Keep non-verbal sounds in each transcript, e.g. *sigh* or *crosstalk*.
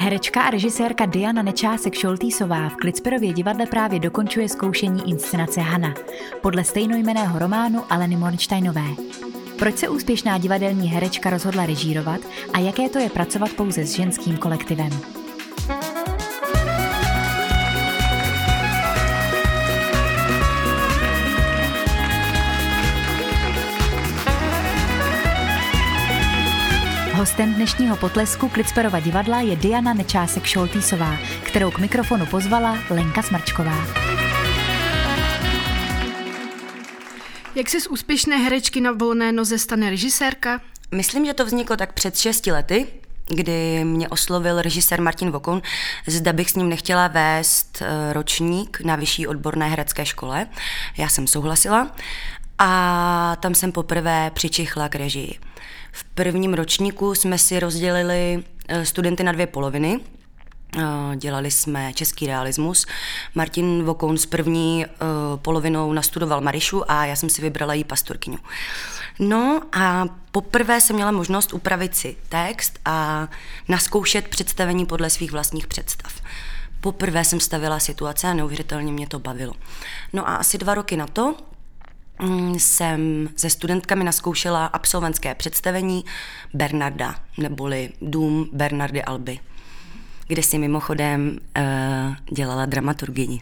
Herečka a režisérka Diana Nečásek Šoltýsová v Klicperově divadle právě dokončuje zkoušení inscenace Hana podle stejnojmeného románu Aleny Mornsteinové. Proč se úspěšná divadelní herečka rozhodla režírovat a jaké to je pracovat pouze s ženským kolektivem? Hostem dnešního potlesku Klicperova divadla je Diana Nečásek Šoltýsová, kterou k mikrofonu pozvala Lenka Smrčková. Jak se z úspěšné herečky na volné noze stane režisérka? Myslím, že to vzniklo tak před šesti lety, kdy mě oslovil režisér Martin Vokon, zda bych s ním nechtěla vést eh, ročník na vyšší odborné herecké škole. Já jsem souhlasila a tam jsem poprvé přičichla k režii. V prvním ročníku jsme si rozdělili eh, studenty na dvě poloviny. Eh, dělali jsme český realismus. Martin Vokoun s první eh, polovinou nastudoval Marišu a já jsem si vybrala jí pastorkyňu. No a poprvé jsem měla možnost upravit si text a naskoušet představení podle svých vlastních představ. Poprvé jsem stavila situace a neuvěřitelně mě to bavilo. No a asi dva roky na to jsem se studentkami naskoušela absolventské představení Bernarda, neboli Dům Bernardy Alby, kde si mimochodem uh, dělala dramaturgini.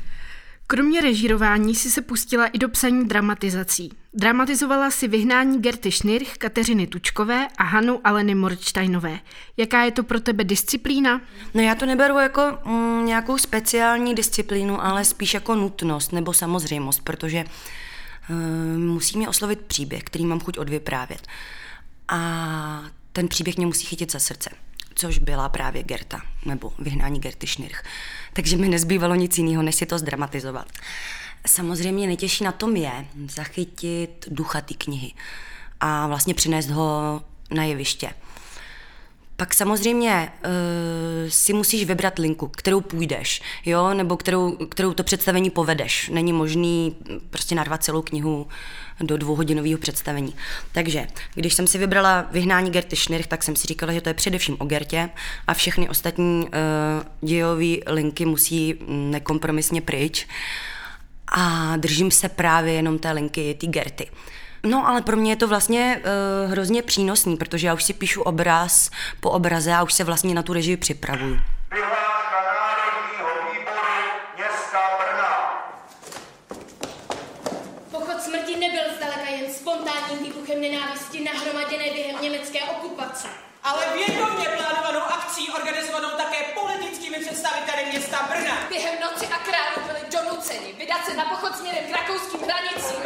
Kromě režírování si se pustila i do psaní dramatizací. Dramatizovala si vyhnání Gerty Schnirch, Kateřiny Tučkové a Hanu Aleny Morčtajnové. Jaká je to pro tebe disciplína? No já to neberu jako mm, nějakou speciální disciplínu, ale spíš jako nutnost nebo samozřejmost, protože Eh, musí mě oslovit příběh, který mám chuť odvyprávět. A ten příběh mě musí chytit za srdce, což byla právě Gerta, nebo vyhnání Gerty Schnirch. Takže mi nezbývalo nic jiného, než si to zdramatizovat. Samozřejmě nejtěžší na tom je zachytit ducha té knihy a vlastně přinést ho na jeviště. Pak samozřejmě uh, si musíš vybrat linku, kterou půjdeš, jo, nebo kterou, kterou to představení povedeš. Není možný prostě narvat celou knihu do dvouhodinového představení. Takže, když jsem si vybrala vyhnání Gerty Schnirch, tak jsem si říkala, že to je především o Gertě a všechny ostatní uh, dějové linky musí nekompromisně pryč. A držím se právě jenom té linky, ty Gerty. No, ale pro mě je to vlastně uh, hrozně přínosný, protože já už si píšu obraz po obraze a už se vlastně na tu režii připravuju. Pochod smrti nebyl zdaleka jen spontánním výbuchem nenávisti nahromaděné během německé okupace ale vědomě plánovanou akcí organizovanou také politickými představiteli města Brna. Během noci a králu byli donuceni vydat se na pochod směrem k rakouským hranicím.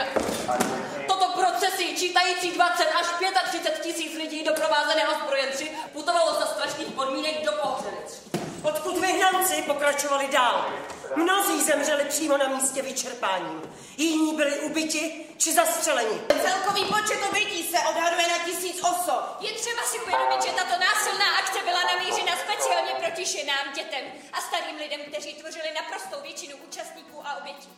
Toto procesy čítající 20 až 35 tisíc lidí doprovázené ozbrojenci putovalo za strašných podmínek do Pohřelic. Odkud vyhnanci pokračovali dál. Mnozí zemřeli přímo na místě vyčerpání. Jiní byli ubiti či zastřeleni. Celkový počet obětí se odhaduje na 1800 ženám, dětem a starým lidem, kteří tvořili naprostou většinu účastníků a obětí.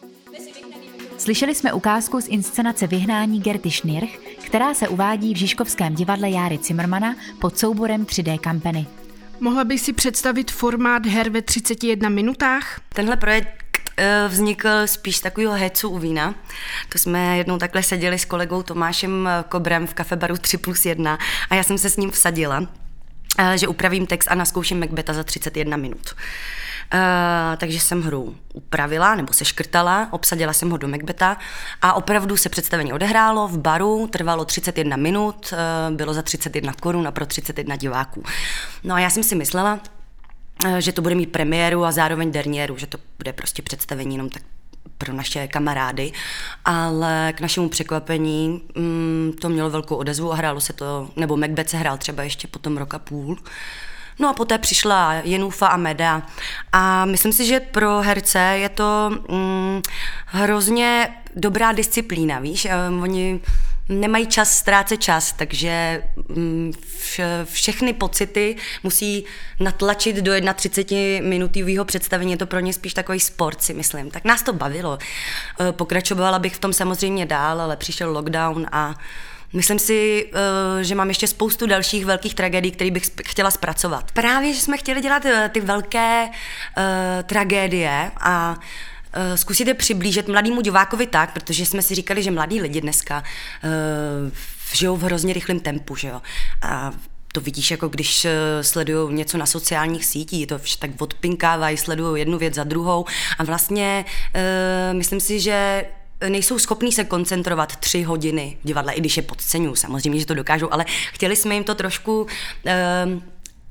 Slyšeli jsme ukázku z inscenace Vyhnání Gerty Schnirch, která se uvádí v Žižkovském divadle Járy Zimmermana pod souborem 3D kampeny. Mohla bych si představit formát her ve 31 minutách? Tenhle projekt eh, vznikl spíš takového hecu u vína. To jsme jednou takhle seděli s kolegou Tomášem Kobrem v kafebaru 3 plus 1 a já jsem se s ním vsadila, že upravím text a naskouším Macbeta za 31 minut. Uh, takže jsem hru upravila nebo se škrtala, obsadila jsem ho do Macbeta a opravdu se představení odehrálo v baru, trvalo 31 minut, uh, bylo za 31 korun a pro 31 diváků. No a já jsem si myslela, že to bude mít premiéru a zároveň derniéru, že to bude prostě představení jenom tak pro naše kamarády, ale k našemu překvapení mm, to mělo velkou odezvu a hrálo se to, nebo Macbeth se hrál třeba ještě potom roka půl, No a poté přišla Jenufa a Meda. A myslím si, že pro herce je to mm, hrozně dobrá disciplína, víš? Oni nemají čas ztrácet čas, takže mm, vše, všechny pocity musí natlačit do 31 minutového představení. Je to pro ně spíš takový sport, si myslím. Tak nás to bavilo. E, pokračovala bych v tom samozřejmě dál, ale přišel lockdown a Myslím si, eh, že mám ještě spoustu dalších velkých tragédií, které bych chtěla zpracovat. Právě, že jsme chtěli dělat eh, ty velké uh, tragédie a zkusit je přiblížit mladému divákovi tak, protože jsme si říkali, že mladí lidi dneska uh, žijou v hrozně rychlém tempu, že jo. A to vidíš, jako když sledují něco na sociálních sítích, to vše tak odpinkávají, sledují jednu věc za druhou a vlastně uh, myslím si, že nejsou schopní se koncentrovat tři hodiny v divadle, i když je podceňují, samozřejmě, že to dokážou, ale chtěli jsme jim to trošku uh,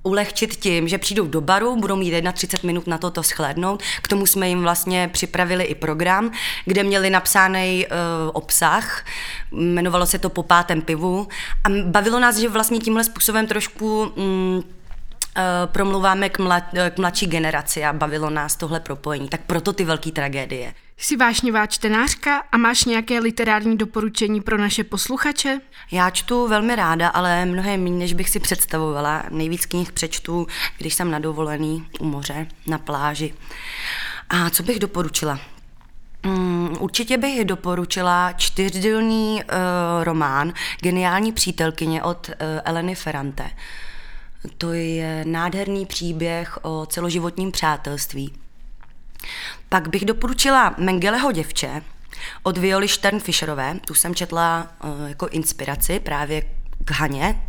ulehčit tím, že přijdou do baru, budou mít 31 minut na to to schlédnout. K tomu jsme jim vlastně připravili i program, kde měli napsáný uh, obsah, jmenovalo se to Po pátém pivu a bavilo nás, že vlastně tímhle způsobem trošku um, promluváme k, mlad, k mladší generaci a bavilo nás tohle propojení. Tak proto ty velké tragédie. Jsi vášnivá čtenářka a máš nějaké literární doporučení pro naše posluchače? Já čtu velmi ráda, ale mnohem méně, než bych si představovala. Nejvíc knih přečtu, když jsem na dovolený u moře, na pláži. A co bych doporučila? Um, určitě bych doporučila čtyřdílný uh, román Geniální přítelkyně od uh, Eleny Ferrante. To je nádherný příběh o celoživotním přátelství pak bych doporučila Mengeleho děvče od Violi Sternfischerové, tu jsem četla uh, jako inspiraci právě k Haně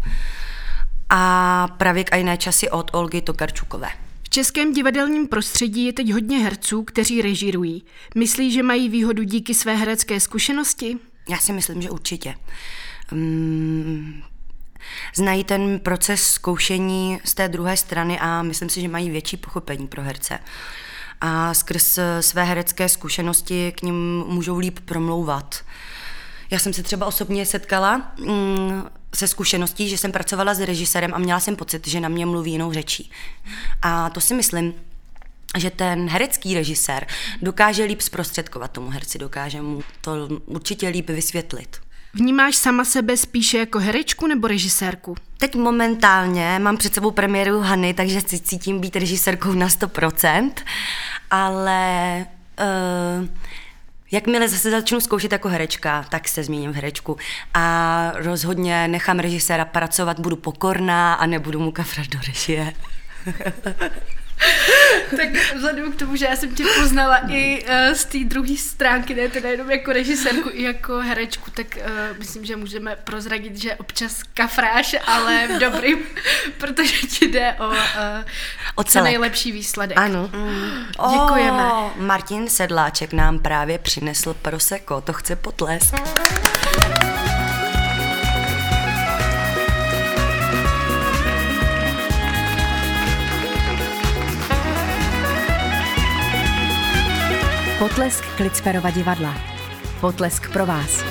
a právě k Ajné časy od Olgy Tokarčukové. V českém divadelním prostředí je teď hodně herců, kteří režírují. Myslí, že mají výhodu díky své herecké zkušenosti? Já si myslím, že určitě. Um, znají ten proces zkoušení z té druhé strany a myslím si, že mají větší pochopení pro herce a skrz své herecké zkušenosti k ním můžou líp promlouvat. Já jsem se třeba osobně setkala mm, se zkušeností, že jsem pracovala s režisérem a měla jsem pocit, že na mě mluví jinou řečí. A to si myslím, že ten herecký režisér dokáže líp zprostředkovat tomu herci, dokáže mu to určitě líp vysvětlit. Vnímáš sama sebe spíše jako herečku nebo režisérku? Teď momentálně mám před sebou premiéru Hany, takže si cítím být režisérkou na 100%, ale uh, jakmile zase začnu zkoušet jako herečka, tak se změním v herečku a rozhodně nechám režiséra pracovat, budu pokorná a nebudu mu kafrat do režie. *laughs* *laughs* tak vzhledem k tomu, že já jsem tě poznala i uh, z té druhé stránky, ne teda jenom jako režisérku, i jako herečku, tak uh, myslím, že můžeme prozradit, že občas kafráš, ale v dobrým, *laughs* protože ti jde o, uh, o co nejlepší výsledek. Ano. Mm. Děkujeme. Oh, Martin Sedláček nám právě přinesl proseko, to chce potlesk. Potlesk Klicperova divadla. Potlesk pro vás.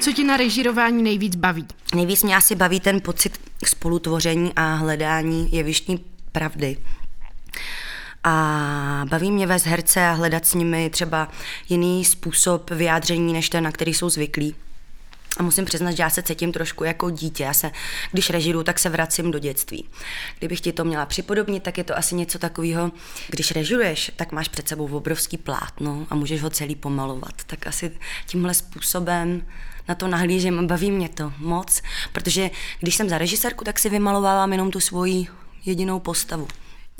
Co ti na režírování nejvíc baví? Nejvíc mě asi baví ten pocit spolutvoření a hledání jevištní pravdy. A baví mě vést herce a hledat s nimi třeba jiný způsob vyjádření, než ten, na který jsou zvyklí. A musím přiznat, že já se cítím trošku jako dítě. Já se, když režiru, tak se vracím do dětství. Kdybych ti to měla připodobnit, tak je to asi něco takového, když režiruješ, tak máš před sebou obrovský plátno a můžeš ho celý pomalovat. Tak asi tímhle způsobem na to nahlížím a baví mě to moc, protože když jsem za režisérku, tak si vymalovávám jenom tu svoji jedinou postavu.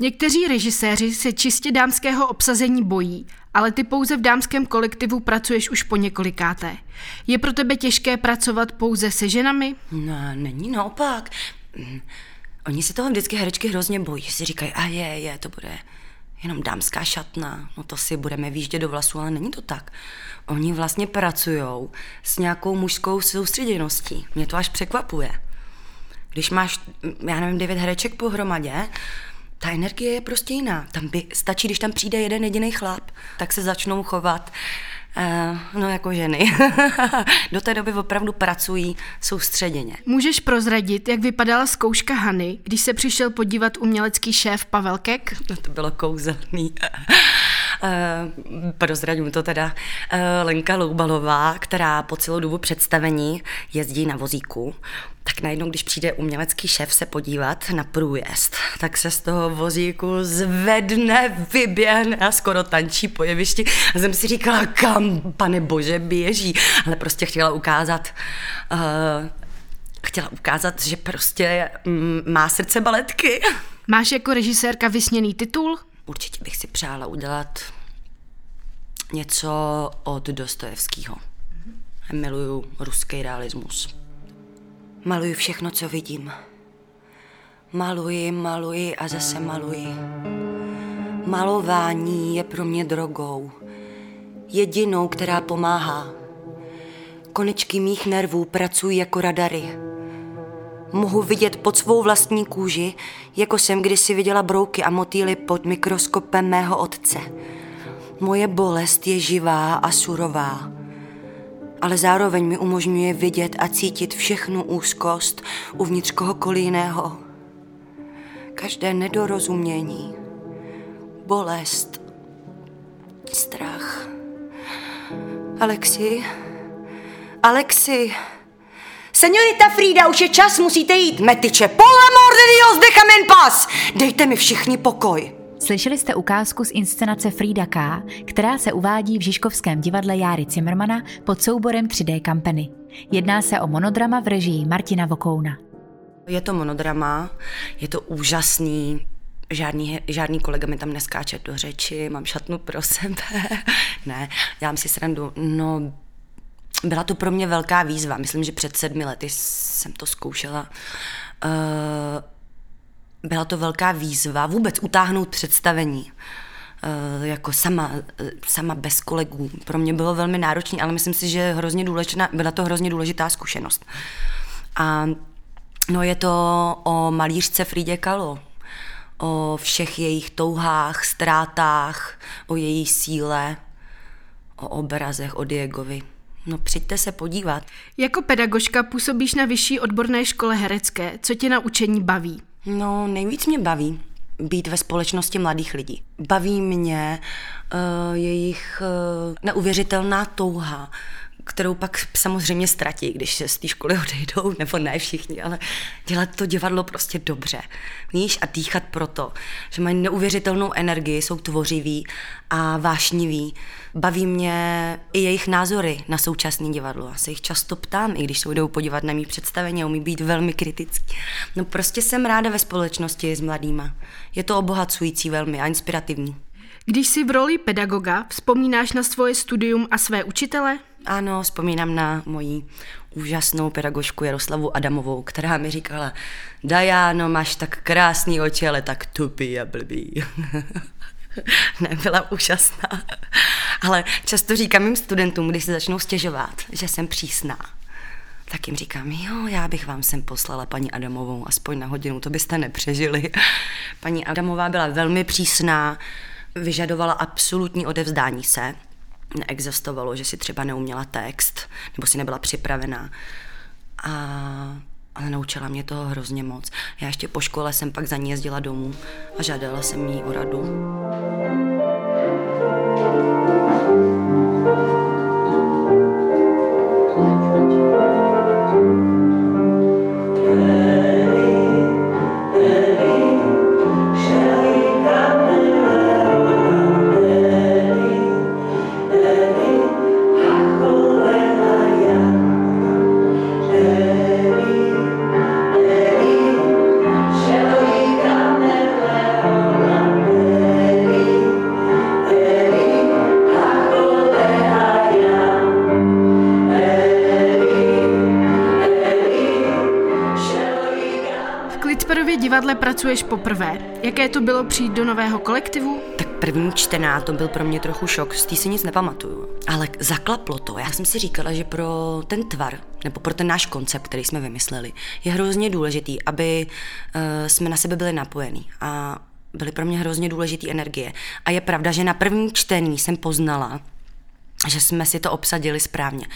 Někteří režiséři se čistě dámského obsazení bojí, ale ty pouze v dámském kolektivu pracuješ už po několikáté. Je pro tebe těžké pracovat pouze se ženami? No, není naopak. Mm, oni se toho vždycky herečky hrozně bojí, si říkají, a je, je, to bude jenom dámská šatna, no to si budeme výjíždět do vlasů, ale není to tak. Oni vlastně pracují s nějakou mužskou soustředěností. Mě to až překvapuje. Když máš, já nevím, devět hereček pohromadě, ta energie je prostě jiná. Tam by stačí, když tam přijde jeden jediný chlap, tak se začnou chovat Uh, no jako ženy. *laughs* Do té doby opravdu pracují soustředěně. Můžeš prozradit, jak vypadala zkouška Hany, když se přišel podívat umělecký šéf Pavel Kek? No to bylo kouzelný. Uh, prozradím to teda. Uh, Lenka Loubalová, která po celou dobu představení jezdí na vozíku, tak najednou, když přijde umělecký šéf se podívat na průjezd, tak se z toho vozíku zvedne, vyběhne a skoro tančí po jevišti. A jsem si říkala, kam, pane bože, běží. Ale prostě chtěla ukázat, uh, chtěla ukázat, že prostě mm, má srdce baletky. Máš jako režisérka vysněný titul? Určitě bych si přála udělat něco od Dostojevského. Miluju ruský realismus. Maluji všechno, co vidím. Maluji, maluji a zase maluji. Malování je pro mě drogou. Jedinou, která pomáhá. Konečky mých nervů pracují jako radary. Mohu vidět pod svou vlastní kůži, jako jsem kdysi viděla brouky a motýly pod mikroskopem mého otce. Moje bolest je živá a surová ale zároveň mi umožňuje vidět a cítit všechnu úzkost uvnitř kohokoliv jiného. Každé nedorozumění, bolest, strach. Alexi, Alexi, Senorita Frida, už je čas, musíte jít. Metiče, por amor de Dios, déjame en paz. Dejte mi všichni pokoj. Slyšeli jste ukázku z inscenace Frida K., která se uvádí v Žižkovském divadle Járy Cimrmana pod souborem 3D Kampeny. Jedná se o monodrama v režii Martina Vokouna. Je to monodrama, je to úžasný, žádný, žádný kolega mi tam neskáče do řeči, mám šatnu pro sebe. *laughs* ne, dělám si srandu. No, byla to pro mě velká výzva. Myslím, že před sedmi lety jsem to zkoušela. Uh, byla to velká výzva vůbec utáhnout představení eh, jako sama, eh, sama bez kolegů. Pro mě bylo velmi náročné, ale myslím si, že hrozně důležitá, byla to hrozně důležitá zkušenost. A no je to o malířce Frídě Kalo, o všech jejich touhách, ztrátách, o její síle, o obrazech, o Diegovi. No přijďte se podívat. Jako pedagožka působíš na vyšší odborné škole herecké. Co tě na učení baví? No, nejvíc mě baví být ve společnosti mladých lidí. Baví mě uh, jejich uh, neuvěřitelná touha kterou pak samozřejmě ztratí, když se z té školy *laughs* odejdou, nebo ne všichni, ale dělat to divadlo prostě dobře. Víš, a dýchat proto, že mají neuvěřitelnou energii, jsou tvořiví a vášniví. Baví mě i jejich názory na současné divadlo. Já se jich často ptám, i když se jdou podívat na mý představení umí být velmi kritický. No prostě jsem ráda ve společnosti s mladýma. Je to obohacující velmi a inspirativní. Když jsi v roli pedagoga, vzpomínáš na svoje studium a své učitele? Ano, vzpomínám na moji úžasnou pedagožku Jaroslavu Adamovou, která mi říkala, Dajáno, máš tak krásný oči, ale tak tupý a blbý. *laughs* Nebyla úžasná. Ale často říkám mým studentům, když se začnou stěžovat, že jsem přísná, tak jim říkám, jo, já bych vám sem poslala paní Adamovou, aspoň na hodinu, to byste nepřežili. Paní Adamová byla velmi přísná, vyžadovala absolutní odevzdání se, neexistovalo, že si třeba neuměla text, nebo si nebyla připravená. A, ale naučila mě toho hrozně moc. Já ještě po škole jsem pak za ní jezdila domů a žádala jsem jí o radu. Divadle pracuješ poprvé. Jaké to bylo přijít do nového kolektivu? Tak první čtená to byl pro mě trochu šok, z té si nic nepamatuju. Ale zaklaplo to. Já jsem si říkala, že pro ten tvar, nebo pro ten náš koncept, který jsme vymysleli, je hrozně důležitý, aby uh, jsme na sebe byli napojení. A byly pro mě hrozně důležité energie. A je pravda, že na první čtení jsem poznala, že jsme si to obsadili správně.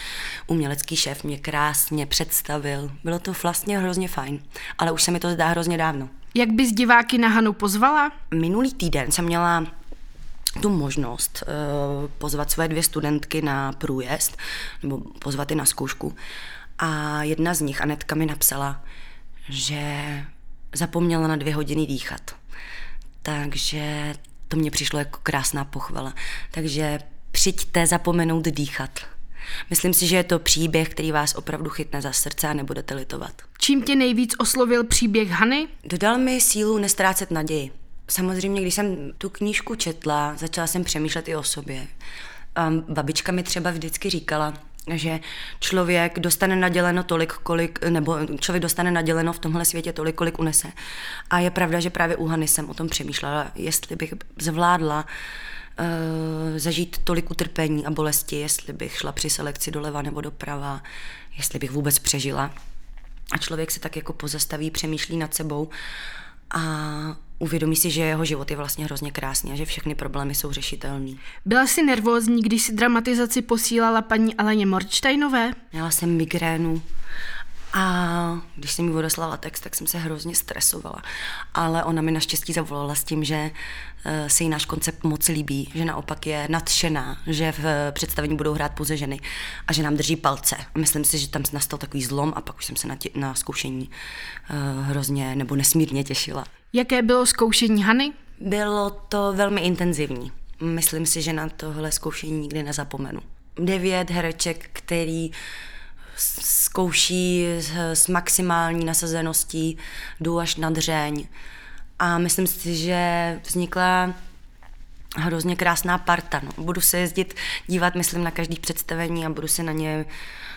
Umělecký šéf mě krásně představil. Bylo to vlastně hrozně fajn, ale už se mi to zdá hrozně dávno. Jak bys diváky na Hanu pozvala? Minulý týden jsem měla tu možnost uh, pozvat své dvě studentky na průjezd, nebo pozvat je na zkoušku. A jedna z nich, Anetka, mi napsala, že zapomněla na dvě hodiny dýchat. Takže to mě přišlo jako krásná pochvala. Takže přijďte zapomenout dýchat. Myslím si, že je to příběh, který vás opravdu chytne za srdce a nebudete litovat. Čím tě nejvíc oslovil příběh Hany? Dodal mi sílu nestrácet naději. Samozřejmě, když jsem tu knížku četla, začala jsem přemýšlet i o sobě. Um, babička mi třeba vždycky říkala, že člověk dostane naděleno tolik, kolik, nebo člověk dostane naděleno v tomhle světě tolik, kolik unese. A je pravda, že právě u Hany jsem o tom přemýšlela, jestli bych zvládla uh, zažít tolik utrpení a bolesti, jestli bych šla při selekci doleva nebo doprava, jestli bych vůbec přežila. A člověk se tak jako pozastaví, přemýšlí nad sebou a uvědomí si, že jeho život je vlastně hrozně krásný a že všechny problémy jsou řešitelné. Byla jsi nervózní, když si dramatizaci posílala paní Aleně Morčtajnové? Měla jsem migrénu a když jsem mi odeslala text, tak jsem se hrozně stresovala. Ale ona mi naštěstí zavolala s tím, že eh, se jí náš koncept moc líbí, že naopak je nadšená, že v představení budou hrát pouze ženy a že nám drží palce. A myslím si, že tam nastal takový zlom a pak už jsem se na, tě, na zkoušení uh, hrozně nebo nesmírně těšila. Jaké bylo zkoušení Hany? Bylo to velmi intenzivní. Myslím si, že na tohle zkoušení nikdy nezapomenu. Devět hereček, který zkouší s maximální nasazeností, jdou až na dřeň. A myslím si, že vznikla hrozně krásná parta. No. Budu se jezdit dívat, myslím, na každý představení a budu se na ně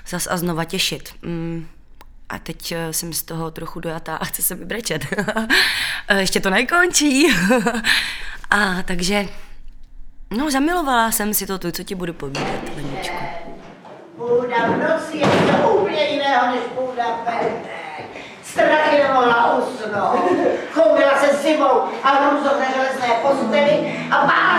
zas a znova těšit. Mm. A teď eh, jsem z toho trochu dojatá *laughs* a chci se vybrečet. *laughs* Ještě to nekončí. *laughs* a takže, no zamilovala jsem si to, tu, co ti budu povídat, Leničko. Půda v noci je to úplně jiného než půda ve Strachy nemohla usnout. Choudila se zimou a růzou na železné posteli a bála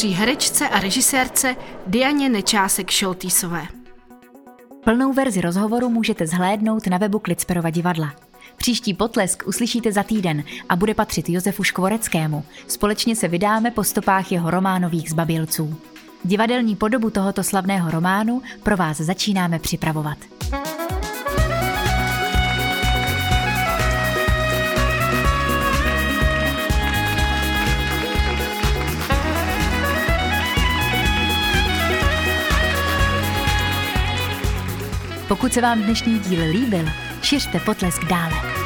patří herečce a režisérce Dianě Nečásek Šoltýsové. Plnou verzi rozhovoru můžete zhlédnout na webu Klicperova divadla. Příští potlesk uslyšíte za týden a bude patřit Josefu Škvoreckému. Společně se vydáme po stopách jeho románových zbabilců. Divadelní podobu tohoto slavného románu pro vás začínáme připravovat. Pokud se vám dnešní díl líbil, šiřte potlesk dále.